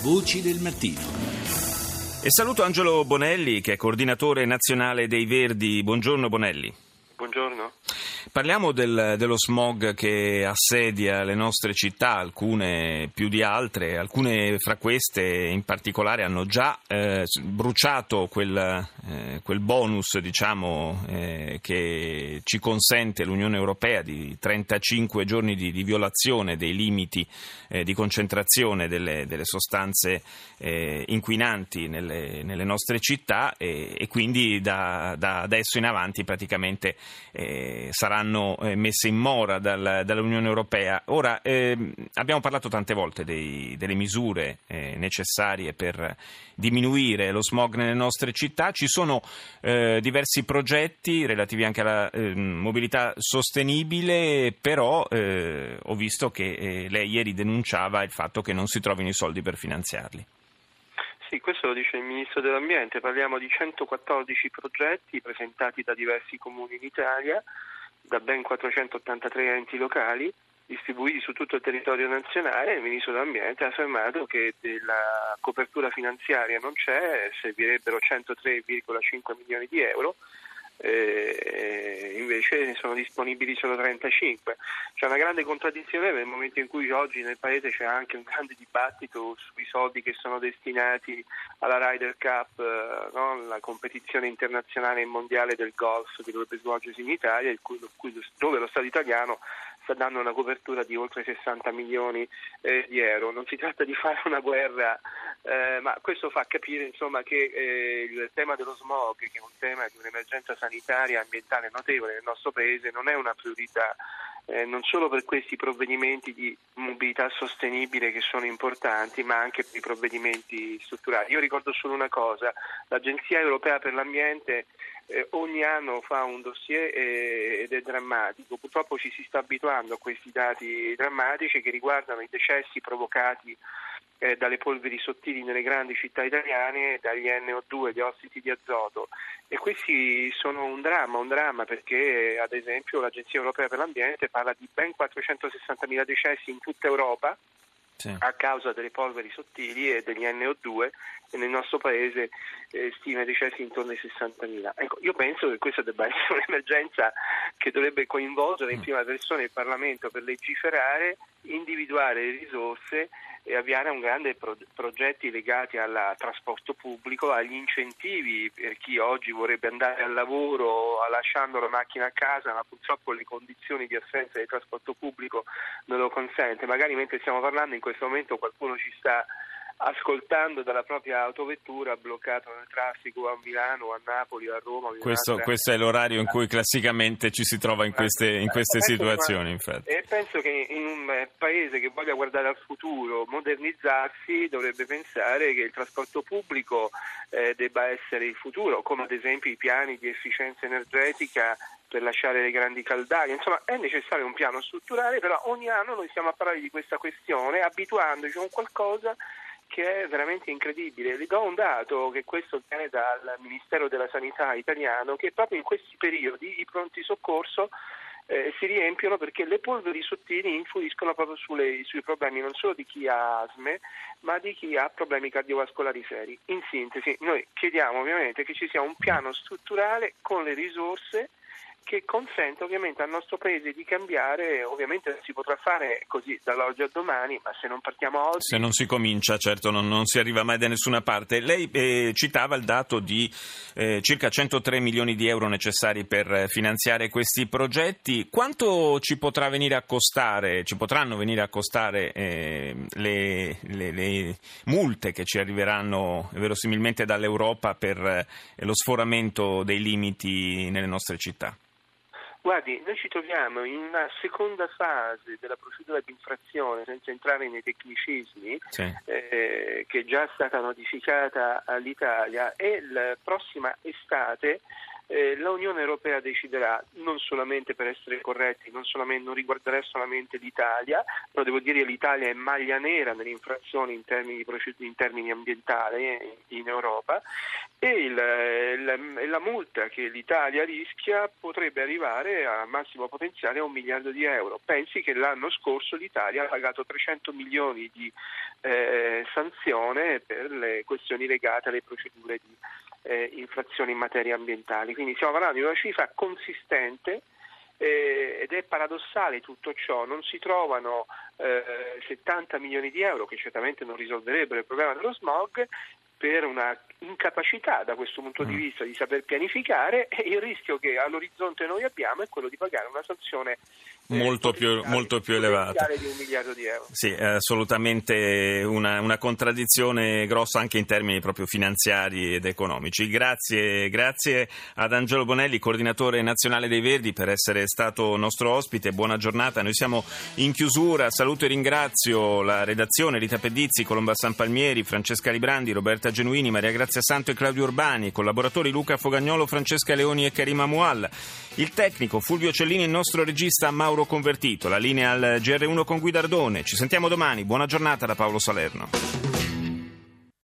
Voci del mattino. E saluto Angelo Bonelli, che è coordinatore nazionale dei Verdi. Buongiorno Bonelli. Parliamo del, dello smog che assedia le nostre città, alcune più di altre, alcune fra queste in particolare hanno già eh, bruciato quel, eh, quel, bonus diciamo, eh, che ci consente l'Unione Europea di 35 giorni di, di violazione dei limiti eh, di concentrazione delle, delle sostanze eh, inquinanti nelle, nelle, nostre città e, e quindi da, da, adesso in avanti praticamente eh, saranno saranno eh, messe in mora dal, dall'Unione Europea. Ora, eh, abbiamo parlato tante volte dei, delle misure eh, necessarie per diminuire lo smog nelle nostre città. Ci sono eh, diversi progetti relativi anche alla ehm, mobilità sostenibile, però eh, ho visto che eh, lei ieri denunciava il fatto che non si trovino i soldi per finanziarli. Sì, questo lo dice il Ministro dell'Ambiente, parliamo di 114 progetti presentati da diversi comuni in Italia da ben 483 enti locali distribuiti su tutto il territorio nazionale, il Ministro dell'Ambiente ha affermato che della copertura finanziaria non c'è, servirebbero 103,5 milioni di euro eh, invece ne sono disponibili solo 35. C'è una grande contraddizione nel momento in cui oggi nel Paese c'è anche un grande dibattito sui soldi che sono destinati alla Ryder Cup, eh, no? la competizione internazionale e mondiale del golf che dovrebbe svolgersi in Italia, dove lo Stato italiano dando una copertura di oltre 60 milioni eh, di euro. Non si tratta di fare una guerra, eh, ma questo fa capire insomma, che eh, il tema dello smog, che è un tema di un'emergenza sanitaria e ambientale notevole nel nostro Paese, non è una priorità eh, non solo per questi provvedimenti di mobilità sostenibile che sono importanti, ma anche per i provvedimenti strutturali. Io ricordo solo una cosa, l'Agenzia Europea per l'Ambiente eh, ogni anno fa un dossier eh, ed è drammatico. Purtroppo ci si sta abituando a questi dati drammatici che riguardano i decessi provocati eh, dalle polveri sottili nelle grandi città italiane, dagli NO2, gli ossidi di azoto. E questi sono un dramma, un dramma perché ad esempio l'Agenzia Europea per l'Ambiente parla di ben 460.000 decessi in tutta Europa sì. a causa delle polveri sottili e degli NO2 e nel nostro paese eh, stima decessi intorno ai 60.000. Ecco, io penso che questa debba essere un'emergenza che dovrebbe coinvolgere in mm. prima persona il Parlamento per legiferare, individuare le risorse e avviare un grande pro- progetti legati al trasporto pubblico, agli incentivi per chi oggi vorrebbe andare al lavoro lasciando la macchina a casa, ma purtroppo le condizioni di assenza di trasporto pubblico non lo consente. Magari mentre stiamo parlando in questo momento qualcuno ci sta ascoltando dalla propria autovettura bloccato nel traffico a Milano, a Napoli, a Roma. Questo, questo, è l'orario in cui classicamente ci si trova in queste, in queste situazioni. Infatti. E penso che in un paese che voglia guardare al futuro, modernizzarsi, dovrebbe pensare che il trasporto pubblico eh, debba essere il futuro, come ad esempio i piani di efficienza energetica per lasciare le grandi caldaie. Insomma, è necessario un piano strutturale, però ogni anno noi stiamo a parlare di questa questione, abituandoci a un qualcosa che è veramente incredibile. Vi do un dato che questo viene dal Ministero della Sanità italiano, che proprio in questi periodi i pronti soccorso eh, si riempiono perché le polveri sottili influiscono proprio sulle, sui problemi non solo di chi ha asme, ma di chi ha problemi cardiovascolari seri. In sintesi, noi chiediamo ovviamente che ci sia un piano strutturale con le risorse che consente ovviamente al nostro paese di cambiare, ovviamente si potrà fare così dall'oggi al domani, ma se non partiamo oggi... Se non si comincia, certo, non, non si arriva mai da nessuna parte. Lei eh, citava il dato di eh, circa 103 milioni di euro necessari per finanziare questi progetti. Quanto ci potrà venire a costare, ci potranno venire a costare eh, le, le, le, multe che ci arriveranno verosimilmente dall'Europa per eh, lo sforamento dei limiti nelle nostre città? Guardi, noi ci troviamo in una seconda fase della procedura di infrazione, senza entrare nei tecnicismi, sì. eh, che è già stata notificata all'Italia e la prossima estate eh, l'Unione Europea deciderà non solamente per essere corretti, non, solamente, non riguarderà solamente l'Italia, però devo dire che l'Italia è maglia nera nelle infrazioni in termini, in termini ambientali in Europa e il, la, la multa che l'Italia rischia potrebbe arrivare a massimo potenziale a un miliardo di euro. Pensi che l'anno scorso l'Italia ha pagato 300 milioni di eh, sanzione per le questioni legate alle procedure di eh, infrazioni in materia ambientali. Quindi stiamo parlando di una cifra consistente eh, ed è paradossale tutto ciò, non si trovano eh, 70 milioni di euro che certamente non risolverebbero il problema dello smog per una incapacità da questo punto di mm. vista di saper pianificare e il rischio che all'orizzonte noi abbiamo è quello di pagare una sanzione eh, molto, più, molto più elevata di un miliardo di euro. Sì, è assolutamente una, una, contraddizione grossa anche in termini proprio finanziari ed economici. Grazie, grazie ad Angelo Bonelli, coordinatore nazionale dei Verdi, per essere stato nostro ospite. Buona giornata. Noi siamo in chiusura. Saluto e ringrazio la redazione Rita Pedizzi, Colomba San Palmieri, Francesca Librandi, Roberta Genuini, Maria Grazia Grazia Santo e Claudio Urbani, collaboratori Luca Fogagnolo, Francesca Leoni e Karima Mual, il tecnico Fulvio Cellini, il nostro regista Mauro Convertito, la linea al GR1 con Guidardone. Ci sentiamo domani, buona giornata da Paolo Salerno.